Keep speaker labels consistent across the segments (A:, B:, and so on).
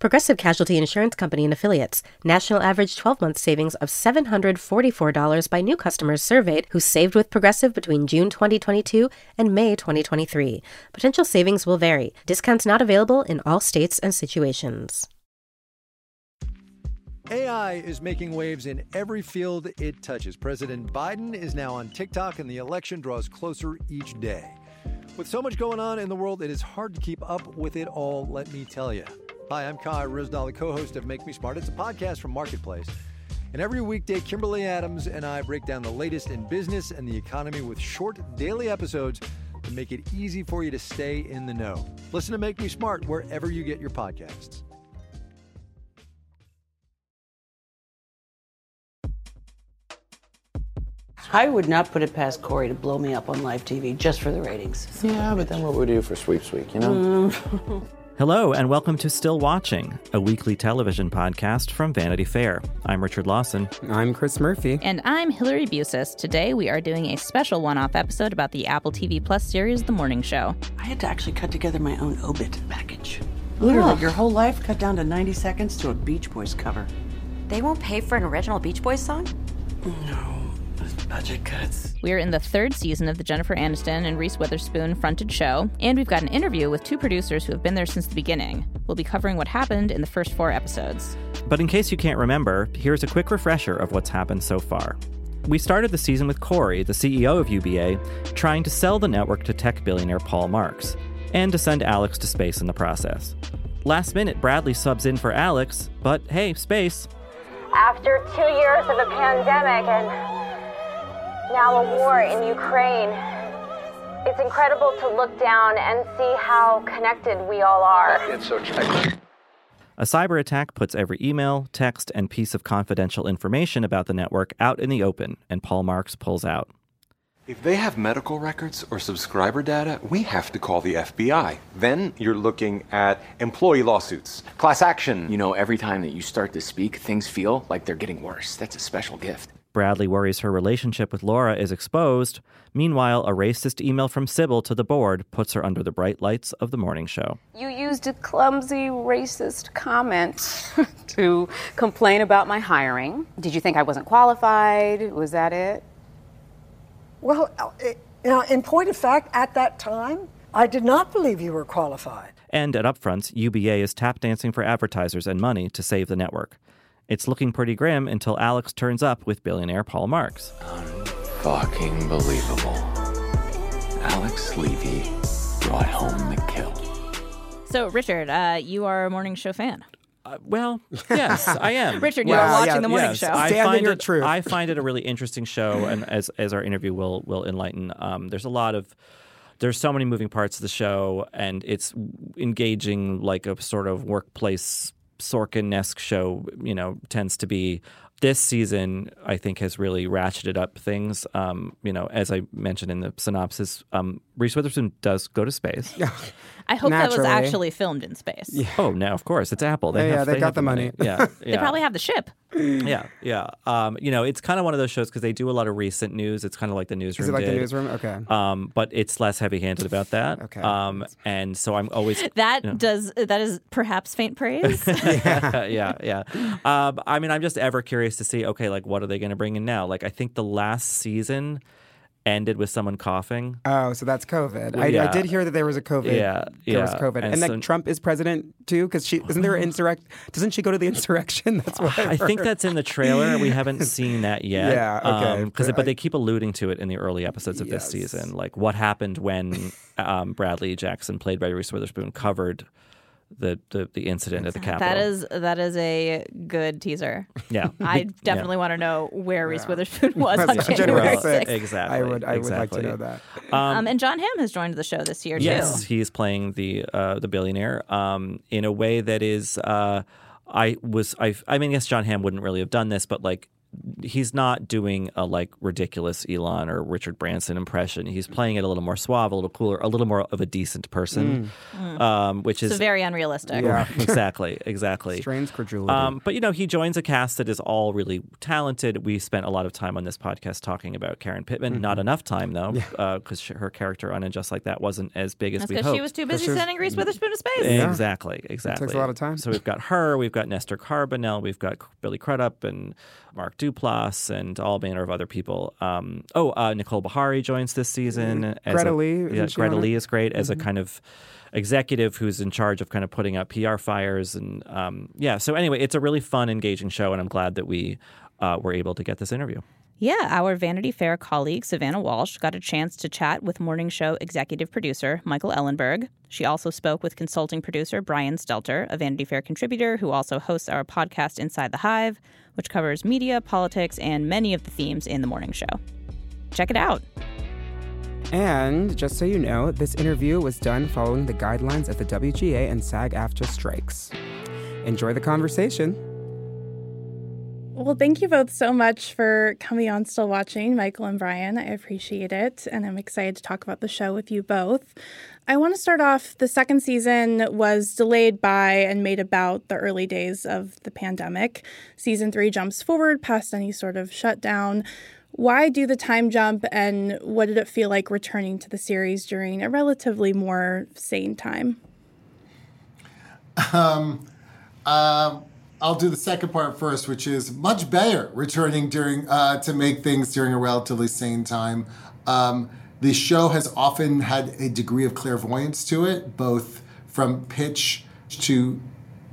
A: Progressive Casualty Insurance Company and Affiliates. National average 12 month savings of $744 by new customers surveyed who saved with Progressive between June 2022 and May 2023. Potential savings will vary. Discounts not available in all states and situations.
B: AI is making waves in every field it touches. President Biden is now on TikTok, and the election draws closer each day. With so much going on in the world, it is hard to keep up with it all, let me tell you. Hi, I'm Kai Ryssdal, the co host of Make Me Smart. It's a podcast from Marketplace. And every weekday, Kimberly Adams and I break down the latest in business and the economy with short daily episodes to make it easy for you to stay in the know. Listen to Make Me Smart wherever you get your podcasts.
C: I would not put it past Cory to blow me up on live TV just for the ratings.
D: Yeah, but then what would we do for Sweeps Week, you know? Mm.
E: Hello, and welcome to Still Watching, a weekly television podcast from Vanity Fair. I'm Richard Lawson.
F: I'm Chris Murphy.
G: And I'm Hillary Busis. Today we are doing a special one off episode about the Apple TV Plus series, The Morning Show.
C: I had to actually cut together my own obit package. Oh. Literally, your whole life cut down to 90 seconds to a Beach Boys cover.
H: They won't pay for an original Beach Boys song?
C: No, those budget cuts.
G: We are in the third season of the Jennifer Aniston and Reese Witherspoon fronted show, and we've got an interview with two producers who have been there since the beginning. We'll be covering what happened in the first four episodes.
E: But in case you can't remember, here's a quick refresher of what's happened so far. We started the season with Cory, the CEO of UBA, trying to sell the network to tech billionaire Paul Marks, and to send Alex to space in the process. Last minute, Bradley subs in for Alex, but hey, space.
I: After two years of a pandemic and now a war in Ukraine, it's incredible to look down and see how connected we all are.
D: It's so checked.
E: A cyber attack puts every email, text, and piece of confidential information about the network out in the open, and Paul Marks pulls out.
J: If they have medical records or subscriber data, we have to call the FBI. Then you're looking at employee lawsuits, class action.
K: You know, every time that you start to speak, things feel like they're getting worse. That's a special gift.
E: Bradley worries her relationship with Laura is exposed. Meanwhile, a racist email from Cybil to the board puts her under the bright lights of the morning show.
L: You used a clumsy, racist comment to complain about my hiring. Did you think I wasn't qualified? Was that it?
M: Well, uh, it, you know, in point of fact, at that time, I did not believe you were qualified.
E: And at Upfronts, UBA is tap dancing for advertisers and money to save the network. It's looking pretty grim until Alex turns up with billionaire Paul Marks.
K: Fucking believable. Alex Levy brought home the kill.
G: So, Richard, uh, you are a morning show fan.
E: Uh, well, yes, I am.
G: Richard, you are watching the morning
E: yes.
G: show.
E: I
F: Stand in
E: find
F: your
E: it,
F: truth.
E: I find it a really interesting show, and as as our interview will will enlighten, um, there's a lot of there's so many moving parts of the show, and it's engaging like a sort of workplace Sorkin-esque show. You know, tends to be. This season, I think, has really ratcheted up things. Um, you know, as I mentioned in the synopsis, um, Reese Witherspoon does go to space.
G: I hope that was
F: Naturally.
G: actually filmed in space.
E: Oh, no, of course. It's Apple. They
F: Yeah,
E: have,
F: yeah, they got
E: have
F: the money.
E: Yeah.
G: They
E: yeah.
G: probably have the ship.
E: yeah, yeah. Um, you know, it's kind of one of those shows because they do a lot of recent news. It's kind of like the newsroom.
F: Is it like the newsroom? Okay.
E: Um, but it's less heavy-handed about that.
F: Okay.
E: Um, and so I'm always
G: That
E: you know.
G: does that is perhaps faint praise.
E: yeah, yeah, yeah. Um, I mean, I'm just ever curious to see. Okay, like what are they going to bring in now? Like, I think the last season ended with someone coughing.
F: Oh, so that's COVID. I, I did hear that there was a COVID.
E: Yeah,
F: there was. COVID,
E: And
F: and,
E: so-
F: like Trump is president too, because she isn't there an insurrect? Doesn't she go to the insurrection? That's what
E: I think that's in the trailer. We haven't seen that yet.
F: Yeah, okay.
E: Because
F: But
E: but they keep alluding to it in the early episodes of
F: Yes.
E: this season, like what happened when um, Bradley Jackson, played by Reese Witherspoon, covered the the, the incident at the Capitol.
G: that is that is a good teaser.
E: Yeah.
G: I definitely want to know where Reese Witherspoon was on
F: That's
G: January
F: January
G: 6th.
E: Exactly.
F: I would, I would like to know that.
G: Um, and Jon Hamm has joined the show this year too.
E: Yes,
G: too.
E: he's playing the uh, the billionaire um, in a way that is. Uh, I was. I. I mean, yes, Jon Hamm wouldn't really have done this, but like. He's not doing a like ridiculous Elon or Richard Branson impression. He's playing it a little more suave, a little cooler, a little more of a decent person,
G: Mm.
E: um, which
G: So
E: is
G: very unrealistic.
F: Yeah.
E: exactly, exactly.
F: Strains credulity.
E: Um, but you know, he joins a cast that is all really talented. We spent a lot of time on this podcast talking about Karen Pittman. Not enough time though, because her character on and just like that wasn't as big as
G: That's
E: we
G: because
E: hoped.
G: she was too busy
F: she was-
G: sending Reese Witherspoon to space.
E: Exactly, exactly.
F: Takes a lot of time.
E: So we've got her, we've got Nestor Carbonell, we've got Billy Crudup and Mark Duplass, and all manner of other people. Um, oh, uh, Nicole Beharie joins this season. as
F: Mm-hmm. Greta
E: a-
F: Lee,
E: Yeah,
F: isn't
E: Greta? Lee is great as a
F: Mm-hmm.
E: kind of executive who's in charge of kind of putting out PR fires and um, yeah. So anyway, it's a really fun, engaging show, and I'm glad that we uh, were able to get this interview.
G: Yeah, our Vanity Fair colleague Savannah Walsh got a chance to chat with morning show executive producer Michael Ellenberg. She also spoke with consulting producer Brian Stelter, a Vanity Fair contributor who also hosts our podcast Inside the Hive, which covers media, politics, and many of the themes in the morning show. Check it out.
F: And just so you know, this interview was done following the guidelines of the WGA and SAG AFTRA strikes. Enjoy the conversation.
N: Well, thank you both so much for coming on Still Watching, Michael and Brian. I appreciate it, and I'm excited to talk about the show with you both. I want to start off the second season was delayed by and made about the early days of the pandemic. Season three jumps forward past any sort of shutdown. Why do the time jump, and what did it feel like returning to the series during a relatively more sane time?
O: Um, uh, I'll do the second part first, which is much better returning during uh, to make things during a relatively sane time. Um, the show has often had a degree of clairvoyance to it, both from pitch to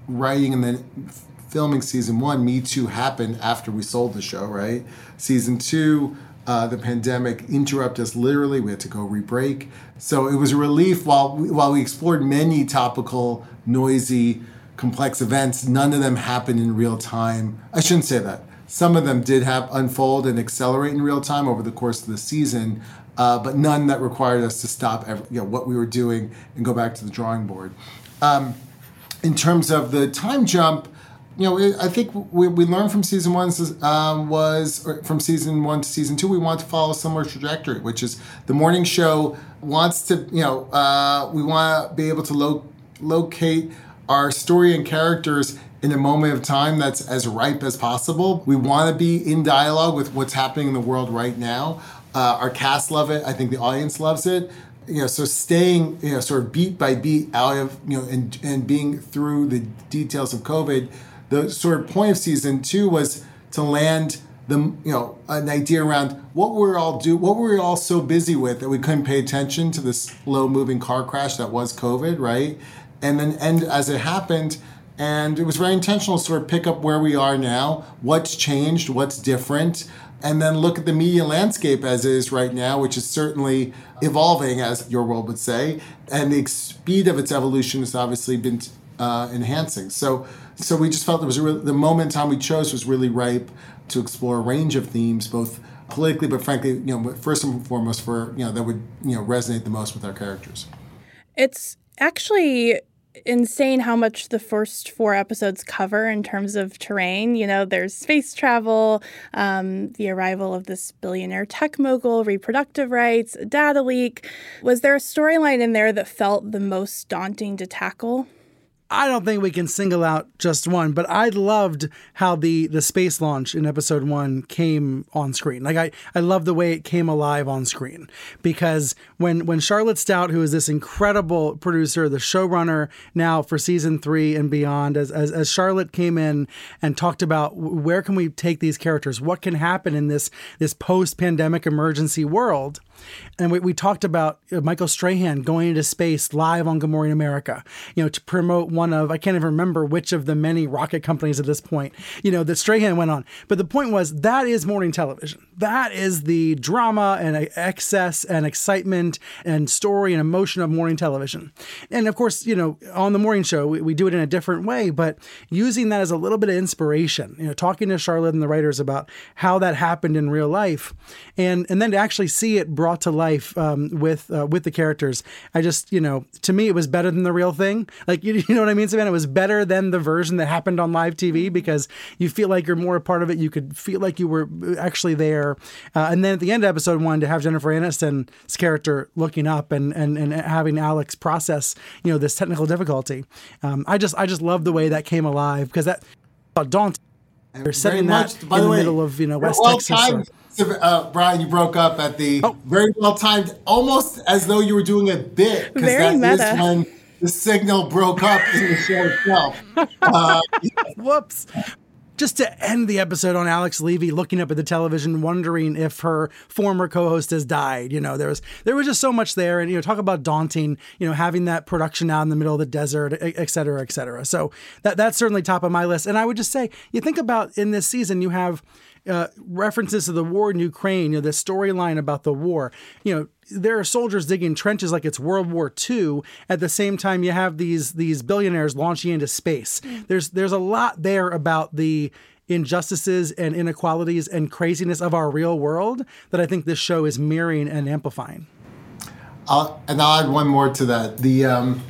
O: writing and then filming season one. Me Too happened after we sold the show, right? Season two, uh, the pandemic interrupted us literally. We had to go re-break. So it was a relief while we, while we explored many topical, noisy, complex events. None of them happen in real time. I shouldn't say that. Some of them did have unfold and accelerate in real time over the course of the season, uh, but none that required us to stop every, you know, what we were doing and go back to the drawing board. Um, in terms of the time jump, you know, I think we, we learned from season one um, was from season one to season two, we want to follow a similar trajectory, which is the morning show wants to, you know, uh, we want to be able to lo- locate our story and characters in a moment of time that's as ripe as possible. We want to be in dialogue with what's happening in the world right now. Uh, our cast love it. I think the audience loves it you know, so staying, you know, sort of beat by beat out of, you know, and and being through the details of COVID, the sort of point of season two was to land the, you know, an idea around what we're all do, what were we all so busy with that we couldn't pay attention to this slow moving car crash that was COVID, right? And then end as it happened. And it was very intentional to sort of pick up where we are now, what's changed, what's different, and then look at the media landscape as is right now, which is certainly evolving, as your world would say, and the speed of its evolution has obviously been uh, enhancing. So, so we just felt it was a real, the moment time we chose was really ripe to explore a range of themes, both politically, but frankly, you know, first and foremost for you know that would you know resonate the most with our characters.
N: It's actually insane how much the first four episodes cover in terms of terrain. You know, there's space travel, um, the arrival of this billionaire tech mogul, reproductive rights, data leak. Was there a storyline in there that felt the most daunting to tackle?
P: I don't think we can single out just one, but I loved how the the space launch in episode one came on screen. Like I, I love the way it came alive on screen because when when Charlotte Stout, who is this incredible producer, the showrunner now for season three and beyond, as, as as Charlotte came in and talked about where can we take these characters, what can happen in this this post pandemic emergency world, and we, we talked about uh, Michael Strahan going into space live on Good Morning America, you know, to promote one of, I can't even remember which of the many rocket companies at this point, you know, that Strahan went on. But the point was that is morning television. That is the drama and excess and excitement and story and emotion of morning television. And of course, you know, on the morning show, we, we do it in a different way, but using that as a little bit of inspiration, you know, talking to Charlotte and the writers about how that happened in real life. And, and then to actually see it brought brought to life um, with uh, with the characters. I just, you know, to me, it was better than the real thing. Like, you, you know what I mean, Savannah? It was better than the version that happened on live TV because you feel like you're more a part of it. You could feel like you were actually there. Uh, and then at the end of episode one, to have Jennifer Aniston's character looking up and and, and having Alex process, you know, this technical difficulty. Um, I just I just love the way that came alive because that daunting. They're setting that in
O: the way,
P: middle of you know West Texas. or-
O: timed. Uh, Brian, you broke up at the very well timed, almost as though you were doing a bit, because
N: Very
O: that is
N: meta.
O: when the signal broke up in the show itself. Uh,
P: Whoops. Just to end the episode on Alex Levy looking up at the television, wondering if her former co-host has died. You know, there was there was just so much there, and you know, talk about daunting. You know, having that production out in the middle of the desert, et cetera, et cetera. So that that's certainly top of my list. And I would just say, you think about in this season, you have uh, references to the war in Ukraine, you know, the storyline about the war. You know, there are soldiers digging trenches like it's World War II. At the same time, you have these these billionaires launching into space. There's there's a lot there about the injustices and inequalities and craziness of our real world that I think this show is mirroring and amplifying.
O: I'll, and I'll add one more to that. The um,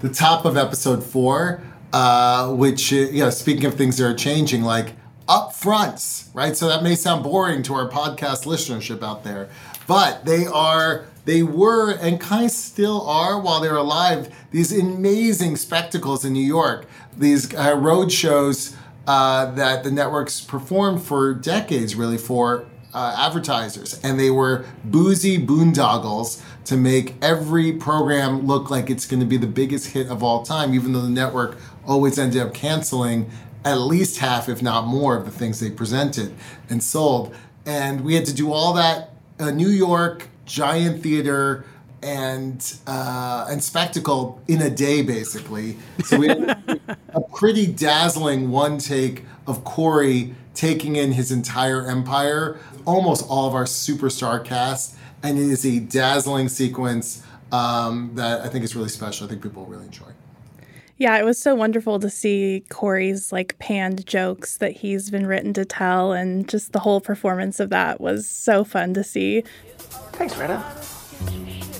O: the top of episode four, uh, which uh, you know, speaking of things that are changing, like upfronts, right? So that may sound boring to our podcast listenership out there, but they are. They were and kind of still are while they're alive. These amazing spectacles in New York, these uh, road shows uh, that the networks performed for decades, really for uh, advertisers, and they were boozy boondoggles to make every program look like it's going to be the biggest hit of all time, even though the network always ended up canceling at least half, if not more, of the things they presented and sold. And we had to do all that uh, New York giant theater and uh, and spectacle in a day, basically. So we had a pretty dazzling one take of Cory taking in his entire empire, almost all of our superstar cast, and it is a dazzling sequence um, that I think is really special. I think people will really enjoy.
N: Yeah, it was so wonderful to see Cory's like panned jokes that he's been written to tell, and just the whole performance of that was so fun to see.
K: Thanks, Retta.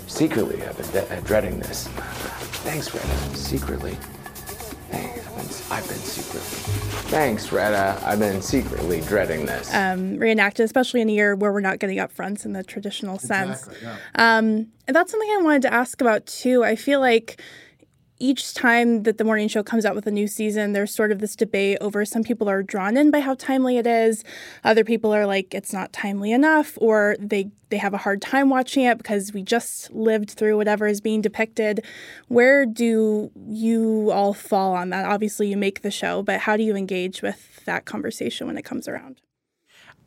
K: Secretly, I've been de- uh, dreading this. Thanks, Retta. Secretly. Hey, I've been, secretly. Thanks, Retta. I've been secretly dreading this.
N: Um, reenacted, especially in a year where we're not getting upfronts in the traditional sense.
K: Exactly, yeah.
N: Um, and that's something I wanted to ask about too. I feel like each time that the morning show comes out with a new season, there's sort of this debate over some people are drawn in by how timely it is. Other people are like, it's not timely enough, or they they have a hard time watching it because we just lived through whatever is being depicted. Where do you all fall on that? Obviously, you make the show, but how do you engage with that conversation when it comes around?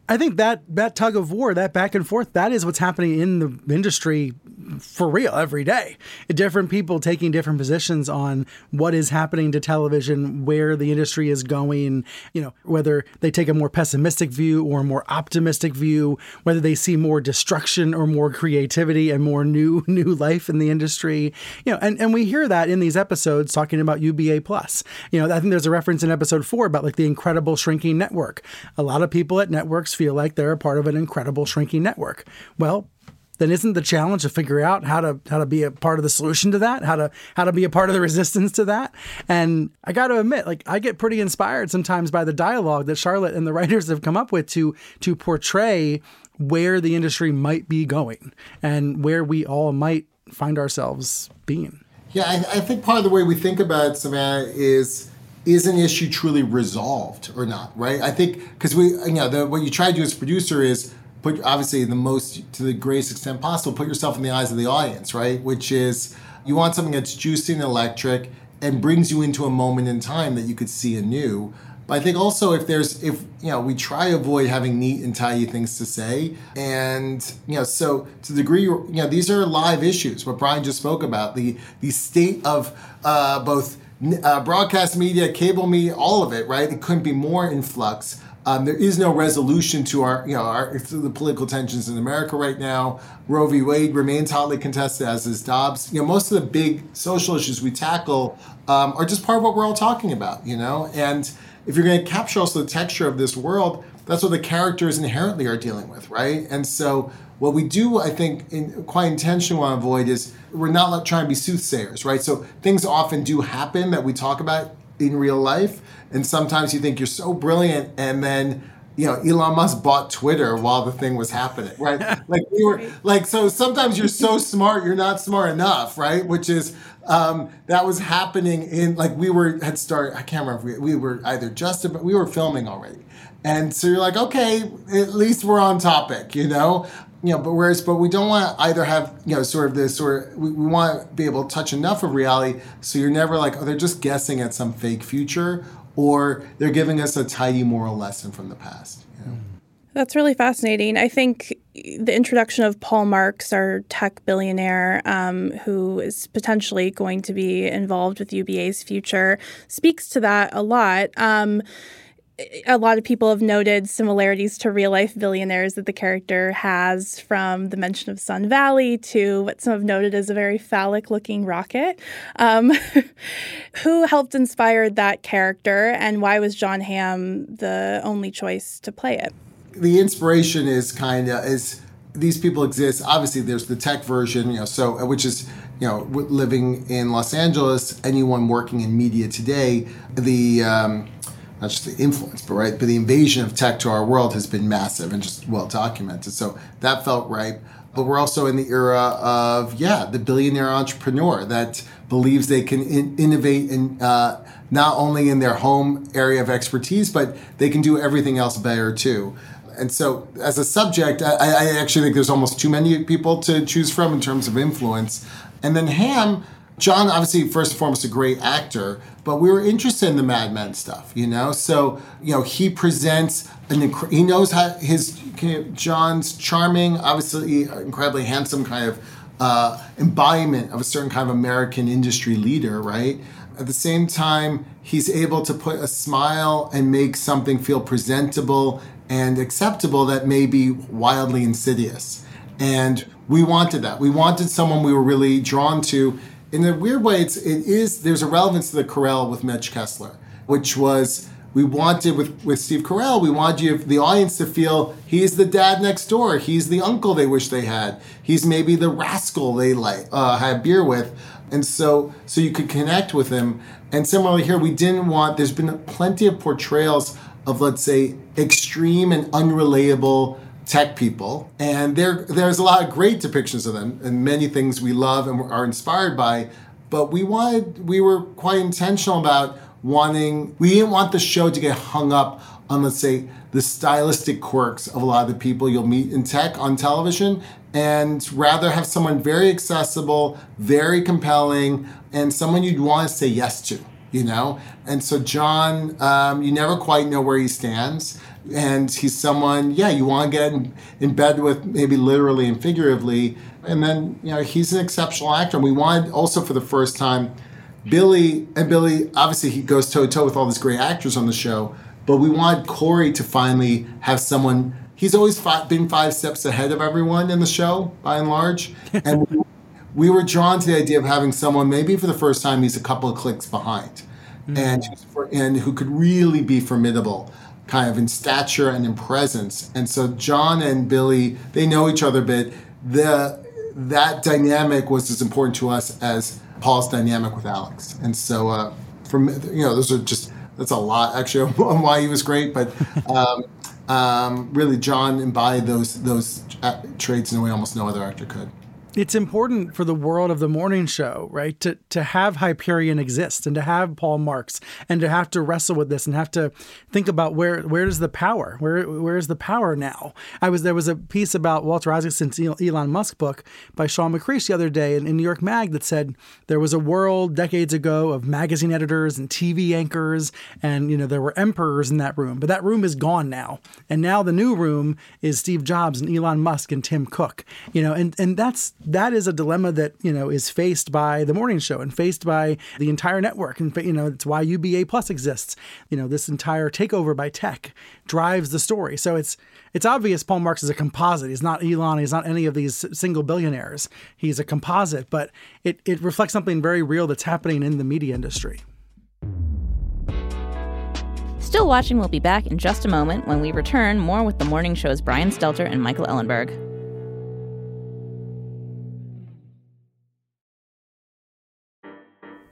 P: I think that that tug of war, that back and forth, that is what's happening in the industry for real every day. Different people taking different positions on what is happening to television, where the industry is going, you know, whether they take a more pessimistic view or a more optimistic view, whether they see more destruction or more creativity and more new new life in the industry. You know, and, and we hear that in these episodes talking about UBA plus. You know, I think there's a reference in episode four about like the incredible shrinking network. A lot of people at networks feel like they're a part of an incredible shrinking network. Well, then isn't the challenge to figure out how to how to be a part of the solution to that, how to how to be a part of the resistance to that? And I got to admit, like I get pretty inspired sometimes by the dialogue that Charlotte and the writers have come up with to to portray where the industry might be going and where we all might find ourselves being.
O: Yeah, I, I think part of the way we think about it, Savannah, is is an issue truly resolved or not, right? I think because we, you know, the, what you try to do as a producer is put obviously the most to the greatest extent possible, put yourself in the eyes of the audience, right? Which is you want something that's juicy and electric and brings you into a moment in time that you could see anew. But I think also if there's if you know we try to avoid having neat and tidy things to say, and you know so to the degree you know these are live issues. What Brian just spoke about the the state of uh, both uh, broadcast media, cable media, all of it, right? It couldn't be more in flux. Um, there is no resolution to our, you know, our, the political tensions in America right now. Roe v. Wade remains hotly contested, as is Dobbs. You know, most of the big social issues we tackle um, are just part of what we're all talking about, you know. And if you're going to capture also the texture of this world, that's what the characters inherently are dealing with, right? And so what we do, I think, in, quite intentionally want to avoid is we're not trying to be soothsayers, right? So things often do happen that we talk about in real life, and sometimes you think you're so brilliant, and then you know Elon Musk bought Twitter while the thing was happening, right? like we were like so. Sometimes you're so smart, you're not smart enough, right? Which is um, that was happening in like we were had started. I can't remember. We, we were either just about, we were filming already. And so you're like, okay, at least we're on topic, you know? You know, but whereas, but we don't want to either have, you know, sort of this of, we, we want to be able to touch enough of reality so you're never like, oh, they're just guessing at some fake future or they're giving us a tidy moral lesson from the past. You know?
N: That's really fascinating. I think the introduction of Paul Marks, our tech billionaire, um, who is potentially going to be involved with UBA's future, speaks to that a lot. Um, a lot of people have noted similarities to real life billionaires that the character has from the mention of Sun Valley to what some have noted as a very phallic looking rocket. Um, who helped inspire that character and why was Jon Hamm the only choice to play it?
O: The inspiration is kind of is these people exist. Obviously, there's the tech version, you know, so which is you know living in Los Angeles. Anyone working in media today, the um, not just the influence, but right, but the invasion of tech to our world has been massive and just well documented. So that felt right. But we're also in the era of yeah, the billionaire entrepreneur that believes they can in- innovate and uh, not only in their home area of expertise, but they can do everything else better too. And so, as a subject, I, I actually think there's almost too many people to choose from in terms of influence. And then Hamm Jon, obviously, first and foremost, a great actor, but we were interested in the Mad Men stuff, you know. So, you know, he presents an inc- he knows how his John's charming, obviously incredibly handsome kind of uh, embodiment of a certain kind of American industry leader, right? At the same time, he's able to put a smile and make something feel presentable and acceptable that may be wildly insidious. And we wanted that. We wanted someone we were really drawn to in a weird way, it's it is there's a relevance to the Carell with Mitch Kessler, which was we wanted with with Steve Carell, we wanted you the audience to feel he's the dad next door, he's the uncle they wish they had, he's maybe the rascal they like uh, had beer with, and so so you could connect with him. And similarly here, we didn't want. There's been plenty of portrayals of let's say extreme and unrelatable tech people, and there there's a lot of great depictions of them and many things we love and are inspired by. But we wanted we were quite intentional about wanting we didn't want the show to get hung up on let's say the stylistic quirks of a lot of the people you'll meet in tech on television and rather have someone very accessible very compelling and someone you'd want to say yes to you know? And so Jon, um, you never quite know where he stands. And he's someone yeah you want to get in, in, bed with maybe literally and figuratively. And then you know he's an exceptional actor. And we wanted also for the first time billy and billy obviously he goes toe to toe with all these great actors on the show but we wanted cory to finally have someone he's always five, been five steps ahead of everyone in the show by and large. And we were drawn to the idea of having someone maybe for the first time he's a couple of clicks behind mm-hmm. and and who could really be formidable kind of in stature and in presence. And so jon and Billy, they know each other a bit. the that dynamic was as important to us as Paul's dynamic with Alex. And so, uh, from you know, those are just that's a lot actually on why he was great, but um, um, really, Jon embodied those those uh, traits in a way almost no other actor could
P: it's important for the world of the morning show, right? To to have Hyperion exist and to have Paul Marks and to have to wrestle with this and have to think about where where is the power? Where where is the power now? I was there was a piece about Walter Isaacson's Elon Musk book by Shawn McCreesh the other day in, in New York Mag that said there was a world decades ago of magazine editors and TV anchors and you know there were emperors in that room, but that room is gone now. And now the new room is Steve Jobs and Elon Musk and Tim Cook. You know, and and that's that is a dilemma that you know is faced by the morning show and faced by the entire network. And you know it's why UBA plus exists. You know this entire takeover by tech drives the story. So it's it's obvious Paul Marks is a composite. He's not Elon. He's not any of these single billionaires. He's a composite but it it reflects something very real that's happening in the media industry.
G: Still watching, we'll be back in just a moment when we return. More with the morning show's Brian Stelter and Michael Ellenberg.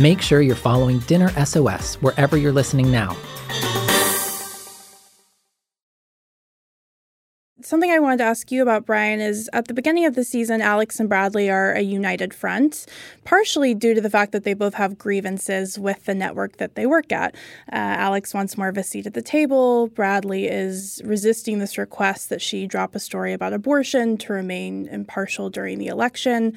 Q: Make sure you're following Dinner SOS wherever you're listening now.
N: Something I wanted to ask you about, Brian, is at the beginning of the season, Alex and Bradley are a united front, partially due to the fact that they both have grievances with the network that they work at. Uh, Alex wants more of a seat at the table. Bradley is resisting this request that she drop a story about abortion to remain impartial during the election.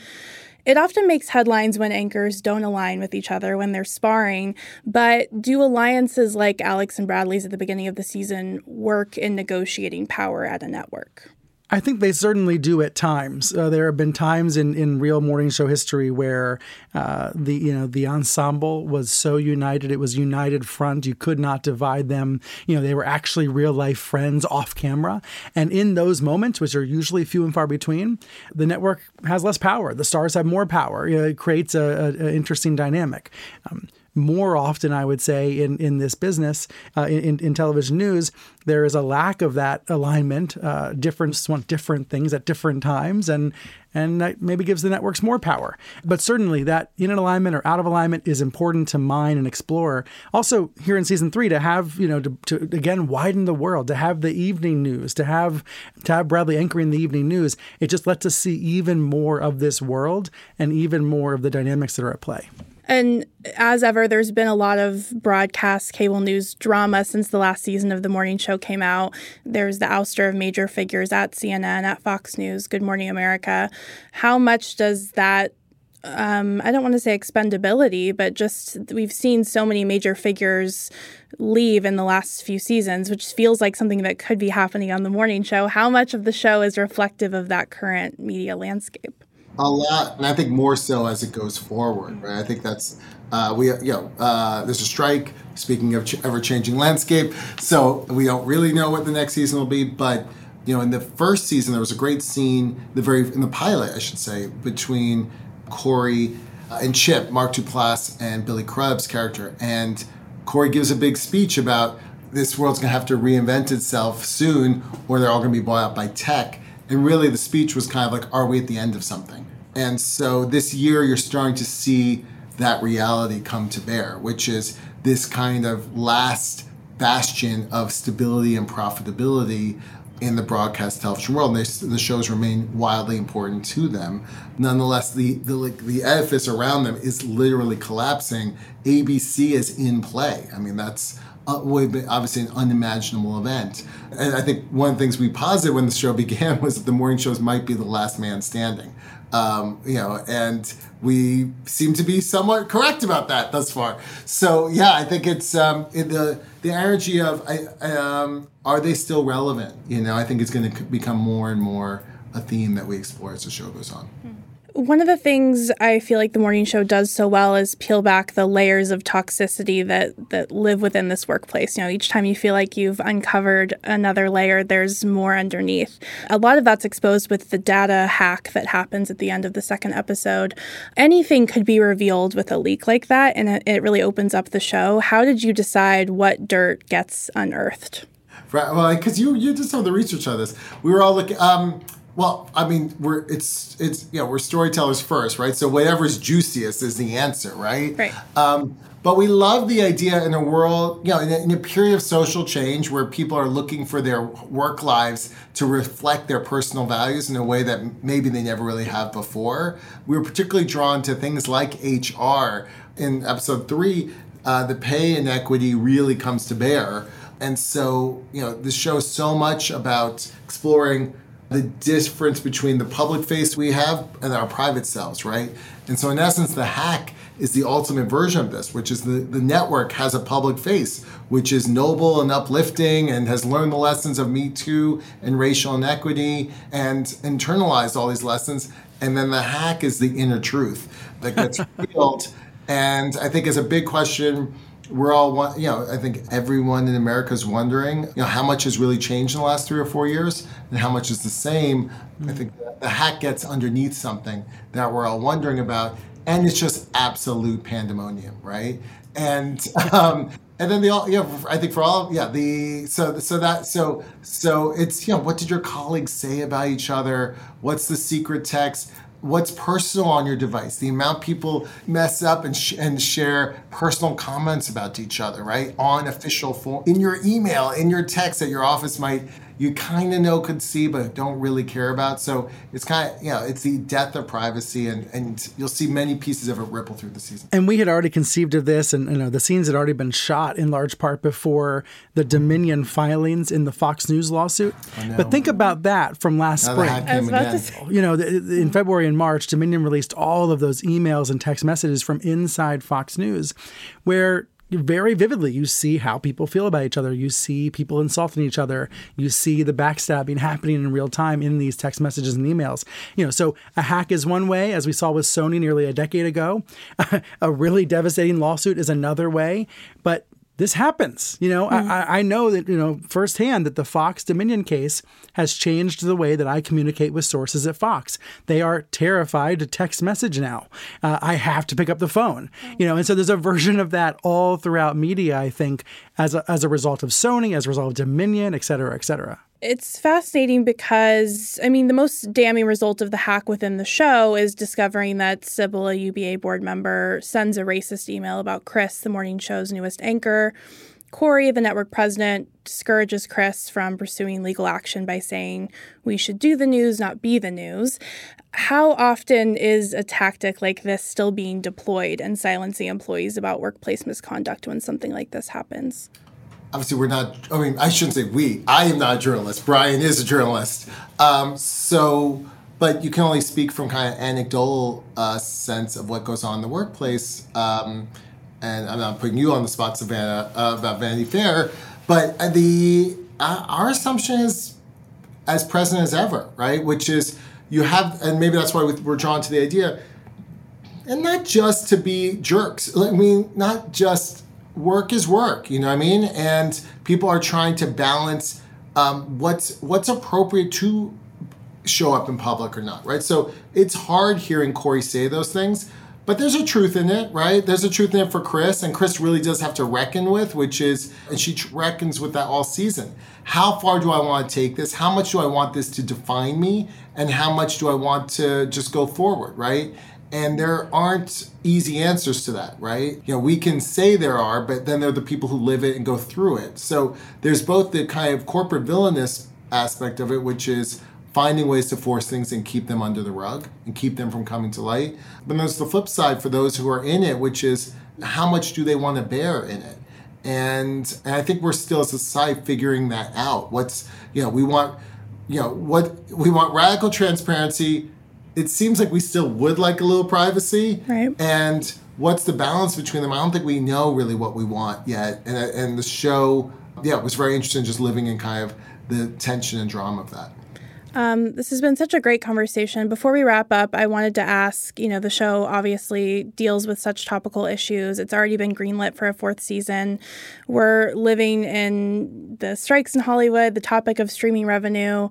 N: It often makes headlines when anchors don't align with each other when they're sparring, but do alliances like Alex and Bradley's at the beginning of the season work in negotiating power at a network?
P: I think they certainly do at times. Uh, there have been times in, in real morning show history where uh, the you know the ensemble was so united, it was united front. You could not divide them. You know they were actually real life friends off camera, and in those moments, which are usually few and far between, the network has less power. The stars have more power. You know, it creates a, interesting dynamic. Um, more often, I would say, in, in this business, uh, in, in television news, there is a lack of that alignment. Uh, different want different things at different times, and and that maybe gives the networks more power. But certainly, that in alignment or out of alignment is important to mine and explore. Also, here in season three, to have you know to, to again widen the world, to have the evening news, to have to have Bradley anchoring the evening news, it just lets us see even more of this world and even more of the dynamics that are at play.
N: And as ever, there's been a lot of broadcast cable news drama since the last season of the morning show came out. There's the ouster of major figures at CNN, at Fox News, Good Morning America. How much does that um, I don't want to say expendability, but just we've seen so many major figures leave in the last few seasons, which feels like something that could be happening on the morning show. How much of the show is reflective of that current media landscape?
O: A lot, and I think more so as it goes forward. Right, I think that's uh, we you know uh, there's a strike. Speaking of ch- ever changing landscape, so we don't really know what the next season will be, but. You know, in the first season, there was a great scene, the very in the pilot, I should say, between Cory uh, and Chip, Mark Duplass, and Billy Crudup's character. And Cory gives a big speech about this world's going to have to reinvent itself soon, or they're all going to be bought out by tech. And really, the speech was kind of like, are we at the end of something? And so this year, you're starting to see that reality come to bear, which is this kind of last bastion of stability and profitability in the broadcast television world. And they, the shows remain wildly important to them. Nonetheless, the, the, the edifice around them is literally collapsing. ABC is in play. I mean, that's uh, obviously an unimaginable event. And I think one of the things we posited when the show began was that the morning shows might be the last man standing. Um, you know, and we seem to be somewhat correct about that thus far. So yeah, I think it's um, the the energy of I, um, are they still relevant? You know, I think it's going to become more and more a theme that we explore as the show goes on. Mm-hmm.
N: One of the things I feel like the morning show does so well is peel back the layers of toxicity that that live within this workplace. You know, each time you feel like you've uncovered another layer, there's more underneath. A lot of that's exposed with the data hack that happens at the end of the second episode. Anything could be revealed with a leak like that, and it, it really opens up the show. How did you decide what dirt gets unearthed?
O: Right. Well, because you you did some of the research on this. We were all looking. Um, well, I mean, we're it's it's you know we're storytellers first, right? So whatever's juiciest is the answer, right?
N: Right.
O: Um, but we love the idea in a world, you know, in a, in a, period of social change where people are looking for their work lives to reflect their personal values in a way that maybe they never really have before. We were particularly drawn to things like HR. In episode three, uh, the pay inequity really comes to bear. And so, you know, this show is so much about exploring the difference between the public face we have and our private selves, right? And so, in essence, the hack is the ultimate version of this, which is the, the network has a public face, which is noble and uplifting and has learned the lessons of Me Too and racial inequity and internalized all these lessons. And then the hack is the inner truth that gets revealed. And I think it's a big question we're all you know i think everyone in america is wondering you know how much has really changed in the last three or four years and how much is the same. Mm-hmm. i think the hack gets underneath something that we're all wondering about and it's just absolute pandemonium right? And um and then the all yeah i think for all yeah the so so that so so it's you know what did your colleagues say about each other? What's the secret text what's personal on your device, the amount people mess up and, sh- and share personal comments about each other, right? On official form, in your email, in your text that your office might you kind of know could see but don't really care about. So it's kind of, you know, it's the death of privacy, and, and you'll see many pieces of it ripple through the season.
P: And we had already conceived of this, and you know, the scenes had already been shot in large part before the Dominion filings in the Fox News lawsuit. But think about that from last
O: now
P: spring. You know, in February and March, Dominion released all of those emails and text messages from inside Fox News, where very vividly. You see how people feel about each other. You see people insulting each other. You see the backstabbing happening in real time in these text messages and emails. You know, so a hack is one way, as we saw with Sony nearly a decade ago. a really devastating lawsuit is another way. But this happens. You know, mm I, I know that, you know, firsthand that the Fox Dominion case has changed the way that I communicate with sources at Fox. They are terrified to text message now. Uh, I have to pick up the phone, you know, and so there's a version of that all throughout media, I think, as a, as a result of Sony, as a result of Dominion, et cetera, et cetera.
N: It's fascinating because, I mean, the most damning result of the hack within the show is discovering that Cybil, a UBA board member, sends a racist email about Chris, the morning show's newest anchor. Cory, the network president, discourages Chris from pursuing legal action by saying, We should do the news, not be the news. How often is a tactic like this still being deployed and silencing employees about workplace misconduct when something like this happens?
O: obviously we're not i mean i shouldn't say we i am not a journalist brian is a journalist um, so but you can only speak from kind of anecdotal uh, sense of what goes on in the workplace um, and i'm not putting you on the spot savannah uh, about vanity fair but uh, the uh, our assumption is as present as ever right which is you have and maybe that's why we're drawn to the idea and not just to be jerks i mean not just work is work, you know what I mean? And people are trying to balance um, what's what's appropriate to show up in public or not, right? So it's hard hearing Cory say those things, but there's a truth in it, right? There's a truth in it for Chris, and Chris really does have to reckon with, which is, and she reckons with that all season. How far do I want to take this? How much do I want this to define me? And how much do I want to just go forward, right? And there aren't easy answers to that, right? You know, we can say there are, but then there are the people who live it and go through it. So there's both the kind of corporate villainous aspect of it, which is finding ways to force things and keep them under the rug and keep them from coming to light. But there's the flip side for those who are in it, which is how much do they want to bear in it? And, and I think we're still as a society figuring that out. What's, you know, we want, you know, what we want radical transparency. It seems like we still would like a little privacy.
N: Right.
O: And what's the balance between them? I don't think we know really what we want yet. And, and the show, yeah, it was very interesting just living in kind of the tension and drama of that.
N: Um, this has been such a great conversation. Before we wrap up, I wanted to ask you know, the show obviously deals with such topical issues. It's already been greenlit for a fourth season. We're living in the strikes in Hollywood, the topic of streaming revenue.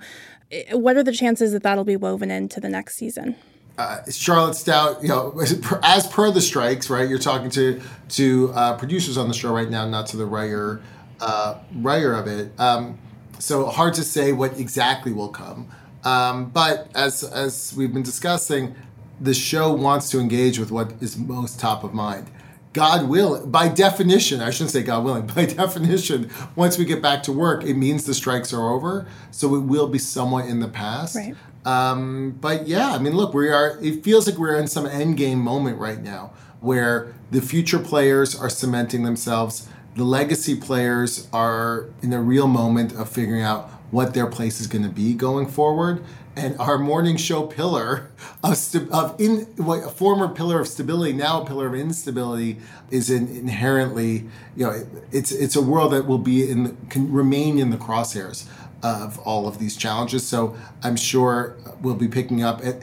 N: What are the chances that that'll be woven into the next season?
O: Uh, Charlotte Stout, you know, as per the strikes, right? You're talking to to uh, producers on the show right now, not to the writer uh, writer of it. Um, so hard to say what exactly will come. Um, but as as we've been discussing, the show wants to engage with what is most top of mind. God will, by definition, I shouldn't say God willing, by definition, once we get back to work, it means the strikes are over. So it will be somewhat in the past.
N: Right.
O: Um, but yeah, I mean, look, we are, it feels like we're in some end game moment right now where the future players are cementing themselves the legacy players are in a real moment of figuring out what their place is going to be going forward. And our morning show pillar of, st- of in what a former pillar of stability, now a pillar of instability, is in, inherently, you know, it, it's it's a world that will be in can remain in the crosshairs of all of these challenges. So I'm sure we'll be picking up at,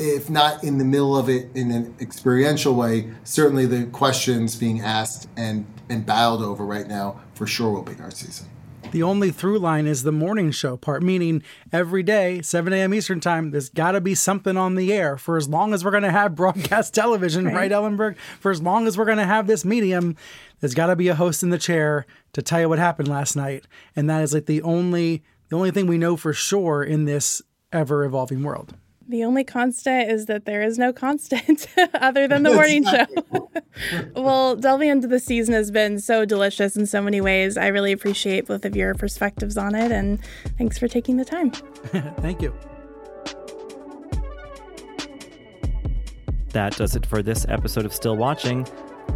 O: if not in the middle of it in an experiential way, certainly the questions being asked and, and battled over right now for sure will be in our season.
P: The only through line is the morning show part, meaning every day, 7 a.m. Eastern Time, there's got to be something on the air for as long as we're going to have broadcast television, right. right, Ellenberg? For as long as we're going to have this medium, there's got to be a host in the chair to tell you what happened last night. And that is like the only the only thing we know for sure in this ever evolving world.
N: The only constant is that there is no constant other than the morning show. well, delving into the season has been so delicious in so many ways. I really appreciate both of your perspectives on it, and thanks for taking the time.
P: Thank you.
E: That does it for this episode of Still Watching.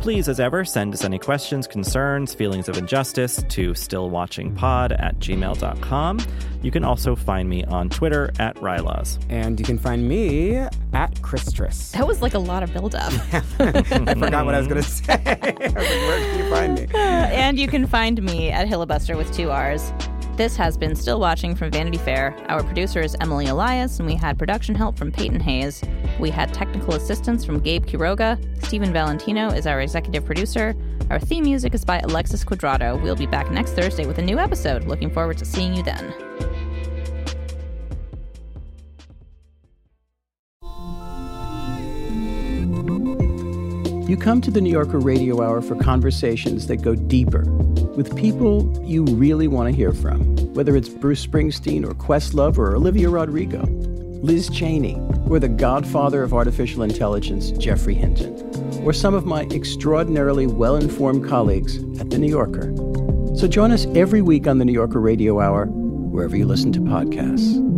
E: Please, as ever, send us any questions, concerns, feelings of injustice to stillwatchingpod at gmail.com. You can also find me on Twitter at rilaws.
F: And you can find me at Christress.
G: That was like a lot of buildup.
F: I forgot what I was going to say. Like, where can you find me?
G: and you can find me at Hillibuster with two R's. This has been Still Watching from Vanity Fair. Our producer is Emily Elias, and we had production help from Peyton Hayes. We had technical assistance from Gabe Quiroga. Stephen Valentino is our executive producer. Our theme music is by Alexis Quadrado. We'll be back next Thursday with a new episode. Looking forward to seeing you then.
R: You come to the New Yorker Radio Hour for conversations that go deeper with people you really want to hear from, whether it's Bruce Springsteen or Questlove or Olivia Rodrigo, Liz Cheney, or the godfather of artificial intelligence, Geoffrey Hinton, or some of my extraordinarily well informed colleagues at The New Yorker. So join us every week on the New Yorker Radio Hour, wherever you listen to podcasts.